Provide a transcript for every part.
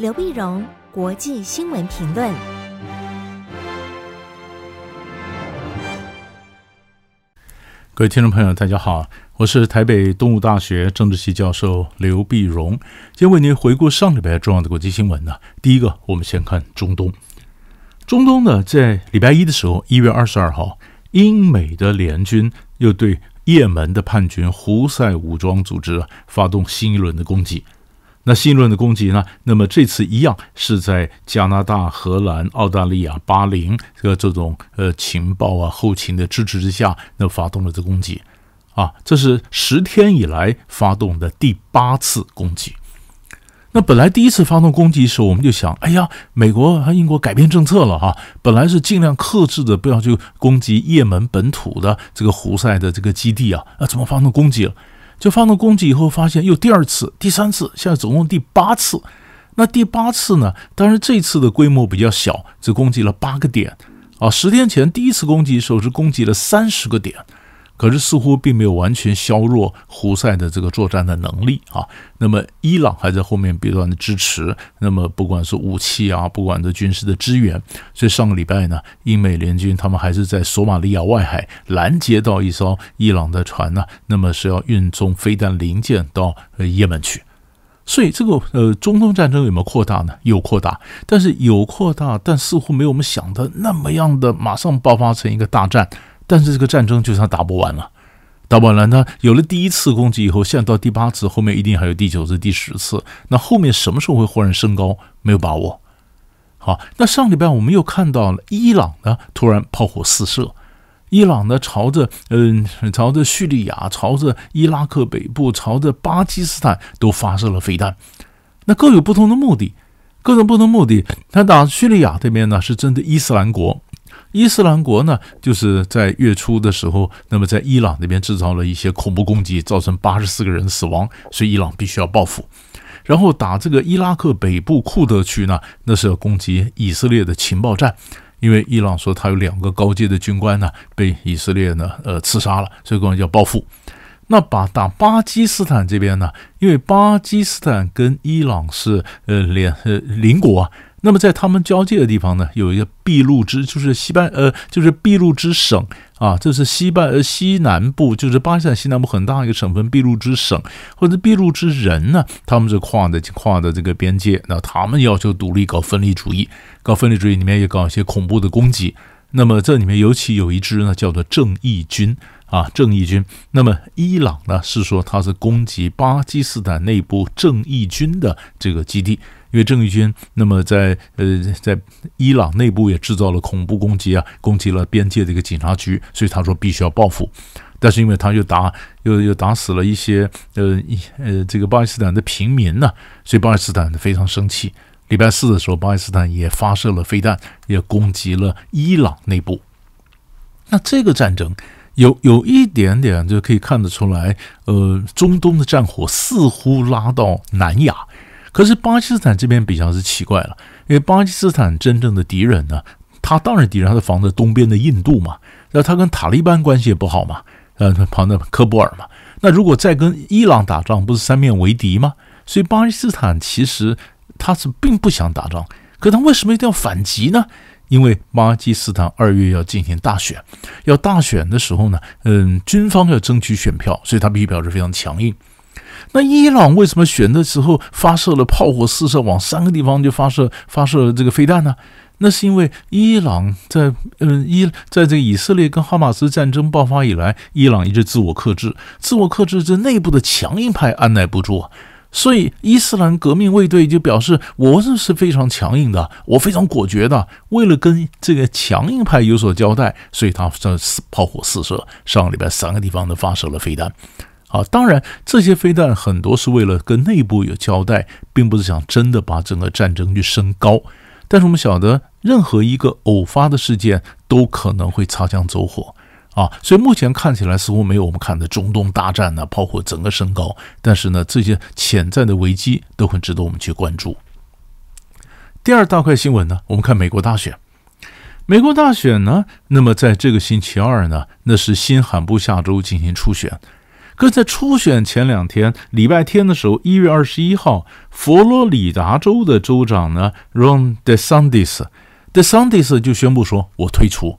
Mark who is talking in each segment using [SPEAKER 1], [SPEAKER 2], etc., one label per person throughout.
[SPEAKER 1] 刘碧荣，国际新闻评论。
[SPEAKER 2] 各位听众朋友，大家好，我是台北东吴大学政治系教授刘碧荣，今天为您回顾上礼拜重要的国际新闻呢。第一个，我们先看中东。中东呢，在礼拜一的时候，一月二十二号，英美的联军又对也门的叛军胡塞武装组织发动新一轮的攻击。那新一轮的攻击呢？那么这次一样是在加拿大、荷兰、澳大利亚、巴林这个这种呃情报啊、后勤的支持之下，那发动了这攻击啊。这是十天以来发动的第八次攻击。那本来第一次发动攻击的时候，我们就想，哎呀，美国和英国改变政策了哈，本来是尽量克制的，不要去攻击也门本土的这个胡塞的这个基地啊，啊，怎么发动攻击了？就发动攻击以后，发现又第二次、第三次，现在总共第八次。那第八次呢？当然这次的规模比较小，只攻击了八个点。啊，十天前第一次攻击的时候是攻击了三十个点。可是似乎并没有完全削弱胡塞的这个作战的能力啊。那么伊朗还在后面不断的支持，那么不管是武器啊，不管是军事的支援，所以上个礼拜呢，英美联军他们还是在索马利亚外海拦截到一艘伊朗的船呢，那么是要运送飞弹零件到呃也门去。所以这个呃中东战争有没有扩大呢？有扩大，但是有扩大，但似乎没有我们想的那么样的马上爆发成一个大战。但是这个战争就算打不完了，打不完了。那有了第一次攻击以后，现在到第八次，后面一定还有第九次、第十次。那后面什么时候会忽然升高？没有把握。好，那上礼拜我们又看到了伊朗呢，突然炮火四射，伊朗呢朝着嗯，朝着叙利亚、朝着伊拉克北部、朝着巴基斯坦都发射了飞弹。那各有不同的目的，各种不同目的。他打叙利亚这边呢，是针对伊斯兰国。伊斯兰国呢，就是在月初的时候，那么在伊朗那边制造了一些恐怖攻击，造成八十四个人死亡，所以伊朗必须要报复。然后打这个伊拉克北部库德区呢，那是要攻击以色列的情报站，因为伊朗说他有两个高阶的军官呢被以色列呢呃刺杀了，所以说要报复。那把打巴基斯坦这边呢，因为巴基斯坦跟伊朗是呃联呃邻国啊。那么在他们交界的地方呢，有一个俾路支，就是西班呃，就是俾路支省啊，这是西班呃西南部，就是巴基斯坦西南部很大一个省份，俾路支省或者俾路支人呢，他们是跨的跨的这个边界，那他们要求独立，搞分离主义，搞分离主义里面也搞一些恐怖的攻击。那么这里面尤其有一支呢，叫做正义军啊，正义军。那么伊朗呢是说它是攻击巴基斯坦内部正义军的这个基地。因为正义军那么在呃在伊朗内部也制造了恐怖攻击啊，攻击了边界的一个警察局，所以他说必须要报复。但是因为他又打又又打死了一些呃呃这个巴基斯坦的平民呢，所以巴基斯坦非常生气。礼拜四的时候，巴基斯坦也发射了飞弹，也攻击了伊朗内部。那这个战争有有一点点就可以看得出来，呃，中东的战火似乎拉到南亚。可是巴基斯坦这边比较是奇怪了，因为巴基斯坦真正的敌人呢，他当然敌人他是防着东边的印度嘛，那他跟塔利班关系也不好嘛，呃，旁的科布尔嘛，那如果再跟伊朗打仗，不是三面为敌吗？所以巴基斯坦其实他是并不想打仗，可他为什么一定要反击呢？因为巴基斯坦二月要进行大选，要大选的时候呢，嗯，军方要争取选票，所以他必须表示非常强硬。那伊朗为什么选的时候发射了炮火四射，往三个地方就发射发射这个飞弹呢？那是因为伊朗在嗯伊在这个以色列跟哈马斯战争爆发以来，伊朗一直自我克制，自我克制，这内部的强硬派按捺不住啊，所以伊斯兰革命卫队就表示，我这是非常强硬的，我非常果决的，为了跟这个强硬派有所交代，所以他这炮火四射，上个礼拜三个地方都发射了飞弹。啊，当然，这些飞弹很多是为了跟内部有交代，并不是想真的把整个战争去升高。但是我们晓得，任何一个偶发的事件都可能会擦枪走火啊。所以目前看起来似乎没有我们看的中东大战呢，炮火整个升高。但是呢，这些潜在的危机都很值得我们去关注。第二大块新闻呢，我们看美国大选。美国大选呢，那么在这个星期二呢，那是新罕布夏州进行初选。可在初选前两天，礼拜天的时候，一月二十一号，佛罗里达州的州长呢，Ron DeSantis，DeSantis 就宣布说：“我退出，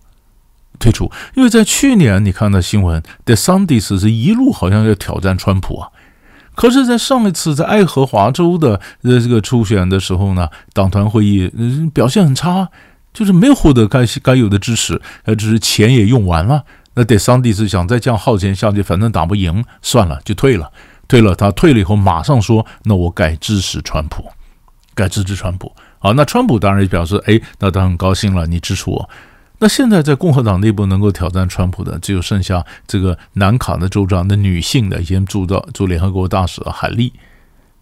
[SPEAKER 2] 退出。”因为在去年你看到新闻，DeSantis 是一路好像要挑战川普啊。可是，在上一次在爱荷华州的呃这个初选的时候呢，党团会议嗯表现很差，就是没有获得该该有的支持，呃，只是钱也用完了。那得桑蒂斯想再这样耗钱下去，反正打不赢，算了，就退了。退了，他退了以后，马上说：“那我改支持川普，改支持川普。”好，那川普当然也表示：“哎，那他很高兴了，你支持我。”那现在在共和党内部能够挑战川普的，只有剩下这个南卡的州长的女性的，已经驻到驻联合国大使海莉。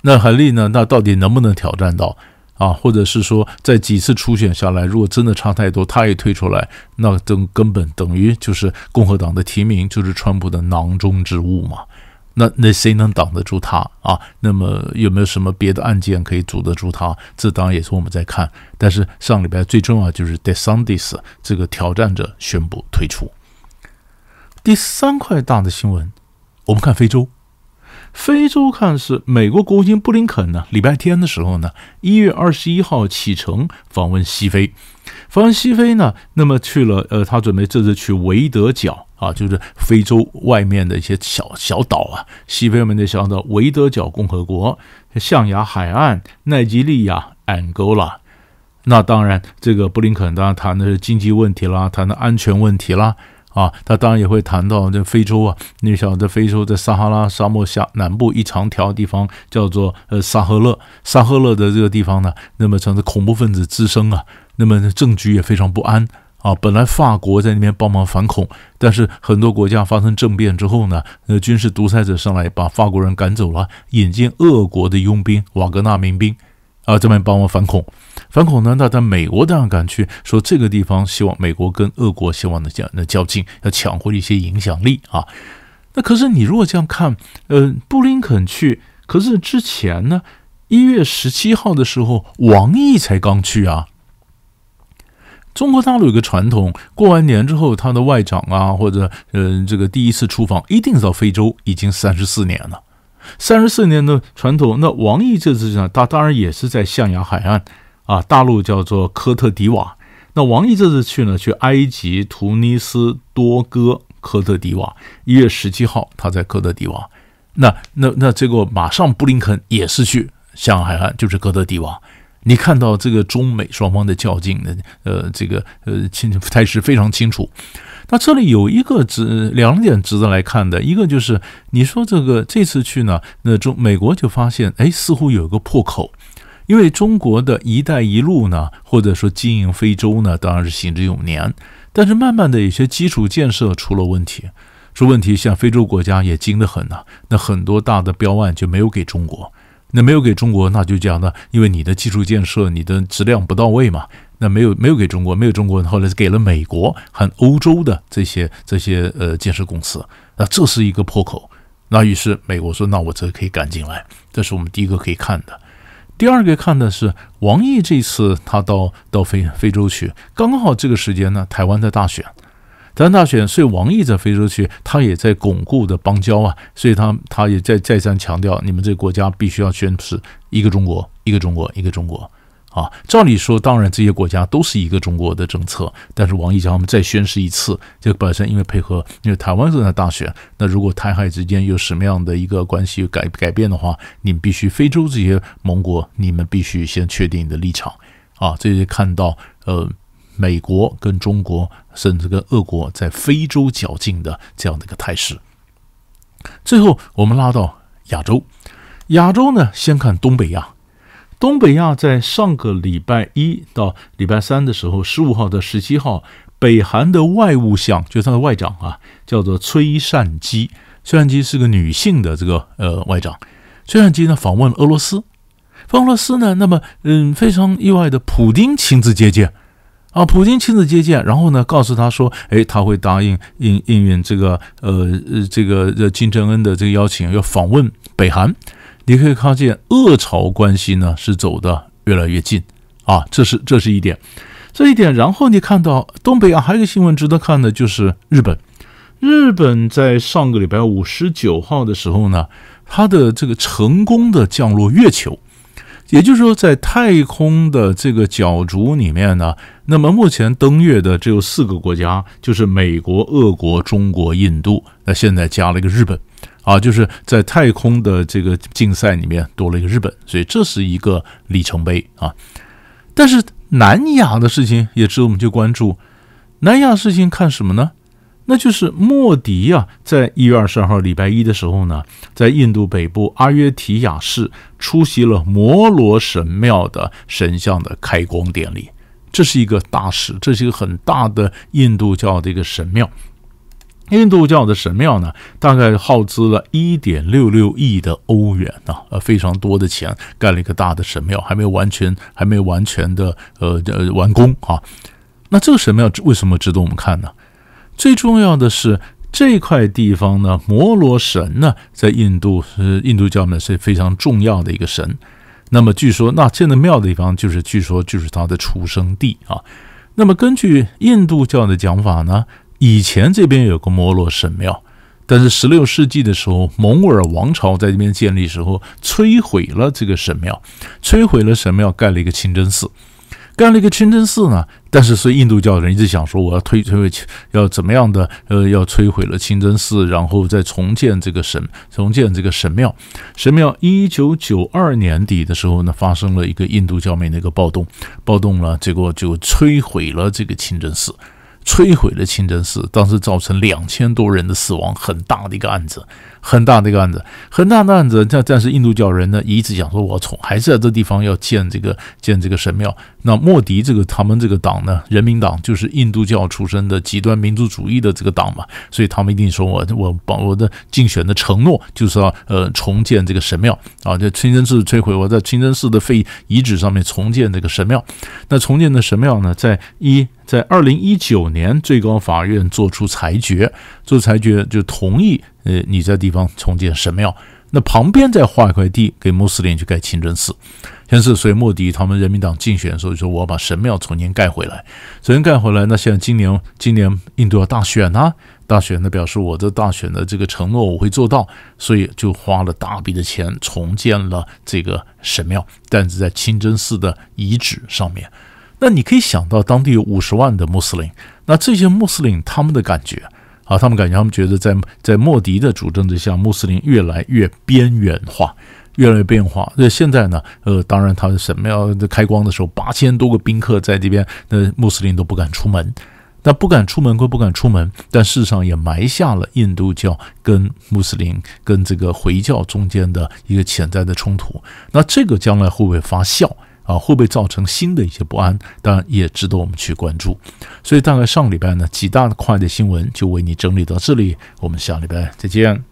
[SPEAKER 2] 那海莉呢？那到底能不能挑战到？啊，或者是说，在几次初选下来，如果真的差太多，他也退出来，那等根本等于就是共和党的提名就是川普的囊中之物嘛。那那谁能挡得住他啊？那么有没有什么别的案件可以阻得住他？这当然也是我们在看。但是上礼拜最重要就是 DeSantis 这个挑战者宣布退出。第三块大的新闻，我们看非洲。非洲看是美国国务卿布林肯呢，礼拜天的时候呢，一月二十一号启程访问西非，访问西非呢，那么去了，呃，他准备这次去维德角啊，就是非洲外面的一些小小岛啊，西非外面的小岛，维德角共和国、象牙海岸、奈及利亚、安哥拉。那当然，这个布林肯当然谈的是经济问题啦，谈的安全问题啦。啊，他当然也会谈到这非洲啊，你晓得非洲在撒哈拉沙漠下南部一长条地方叫做呃萨赫勒，萨赫勒的这个地方呢，那么成了恐怖分子滋生啊，那么政局也非常不安啊。本来法国在那边帮忙反恐，但是很多国家发生政变之后呢，呃军事独裁者上来把法国人赶走了，引进俄国的佣兵瓦格纳民兵。啊，这边帮我反恐，反恐呢？那在美国当然敢去说这个地方，希望美国跟俄国希望的这样的较劲，要抢回一些影响力啊。那可是你如果这样看，呃，布林肯去，可是之前呢，一月十七号的时候，王毅才刚去啊。中国大陆有个传统，过完年之后，他的外长啊，或者呃，这个第一次出访，一定到非洲，已经三十四年了。三十四年的传统，那王毅这次呢，他当然也是在象牙海岸啊，大陆叫做科特迪瓦。那王毅这次去呢，去埃及、突尼斯、多哥、科特迪瓦。一月十七号，他在科特迪瓦。那那那这个马上布林肯也是去象牙海岸，就是科特迪瓦。你看到这个中美双方的较劲的，呃，这个呃清态势非常清楚。那这里有一个值两点值得来看的，一个就是你说这个这次去呢，那中美国就发现，哎，似乎有一个破口，因为中国的一带一路呢，或者说经营非洲呢，当然是行之有年，但是慢慢的有些基础建设出了问题，出问题，像非洲国家也精得很呐，那很多大的标案就没有给中国，那没有给中国，那就讲呢，因为你的技术建设，你的质量不到位嘛。那没有没有给中国，没有中国，后来是给了美国和欧洲的这些这些呃建设公司，那这是一个破口。那于是美国说，那我这可以赶进来，这是我们第一个可以看的。第二个看的是王毅这次他到到非非洲去，刚好这个时间呢，台湾在大选，台湾大选，所以王毅在非洲去，他也在巩固的邦交啊，所以他他也在再三强调，你们这个国家必须要宣誓一个中国，一个中国，一个中国。啊，照理说，当然这些国家都是一个中国的政策，但是王毅叫他们再宣誓一次，这本身因为配合，因为台湾正在大选，那如果台海之间有什么样的一个关系改改变的话，你必须非洲这些盟国，你们必须先确定你的立场。啊，这些看到呃，美国跟中国甚至跟俄国在非洲较劲的这样的一个态势。最后，我们拉到亚洲，亚洲呢，先看东北亚。东北亚在上个礼拜一到礼拜三的时候，十五号到十七号，北韩的外务相就是他的外长啊，叫做崔善姬。崔善姬是个女性的这个呃外长。崔善姬呢访问俄罗斯，访问俄罗斯呢，那么嗯非常意外的，普丁亲自接见啊，普京亲自接见，然后呢告诉他说，哎，他会答应应应允这个呃呃这个金正恩的这个邀请，要访问北韩。你可以看见俄朝关系呢是走的越来越近啊，这是这是一点，这一点。然后你看到东北亚还有一个新闻值得看的，就是日本。日本在上个礼拜五十九号的时候呢，它的这个成功的降落月球，也就是说，在太空的这个角逐里面呢，那么目前登月的只有四个国家，就是美国、俄国、中国、印度。那现在加了一个日本，啊，就是在太空的这个竞赛里面多了一个日本，所以这是一个里程碑啊。但是南亚的事情也值得我们去关注。南亚事情看什么呢？那就是莫迪啊，在一月二十二号礼拜一的时候呢，在印度北部阿约提亚市出席了摩罗神庙的神像的开光典礼。这是一个大事，这是一个很大的印度教的一个神庙。印度教的神庙呢，大概耗资了一点六六亿的欧元啊，呃，非常多的钱盖了一个大的神庙，还没有完全，还没有完全的呃呃完工啊。那这个神庙为什么值得我们看呢？最重要的是这块地方呢，摩罗神呢，在印度是印度教呢是非常重要的一个神。那么据说，那建的庙的地方就是据说就是他的出生地啊。那么根据印度教的讲法呢，以前这边有个摩罗神庙，但是十六世纪的时候，蒙古尔王朝在这边建立时候，摧毁了这个神庙，摧毁了神庙，盖了一个清真寺。干了一个清真寺呢，但是所以印度教人一直想说，我要推摧毁，要怎么样的？呃，要摧毁了清真寺，然后再重建这个神，重建这个神庙。神庙一九九二年底的时候呢，发生了一个印度教民的一个暴动，暴动了，结果就摧毁了这个清真寺。摧毁了清真寺，当时造成两千多人的死亡，很大的一个案子，很大的一个案子，很大的案子。但但是印度教人呢，一直讲说，我从还是在这地方要建这个建这个神庙。那莫迪这个他们这个党呢，人民党就是印度教出身的极端民族主义的这个党嘛，所以他们一定说我我把我的竞选的承诺就是要呃重建这个神庙啊，这清真寺摧毁，我在清真寺的废遗址上面重建这个神庙。那重建的神庙呢，在一。在二零一九年，最高法院作出裁决，做裁决就同意，呃，你在地方重建神庙，那旁边再划一块地给穆斯林去盖清真寺。先是所以莫迪他们人民党竞选的时候说，我要把神庙重新盖回来，重新盖回来。那现在今年今年印度要大选啊，大选呢表示我的大选的这个承诺我会做到，所以就花了大笔的钱重建了这个神庙，但是在清真寺的遗址上面。那你可以想到，当地有五十万的穆斯林，那这些穆斯林他们的感觉啊，他们感觉他们觉得在在莫迪的主政之下，穆斯林越来越边缘化，越来越边缘化。那现在呢，呃，当然他的神庙的开光的时候，八千多个宾客在这边，那穆斯林都不敢出门。那不敢出门归不敢出门，但事实上也埋下了印度教跟穆斯林跟这个回教中间的一个潜在的冲突。那这个将来会不会发酵？啊，会不会造成新的一些不安？当然也值得我们去关注。所以大概上礼拜呢，几大块的新闻就为你整理到这里，我们下礼拜再见。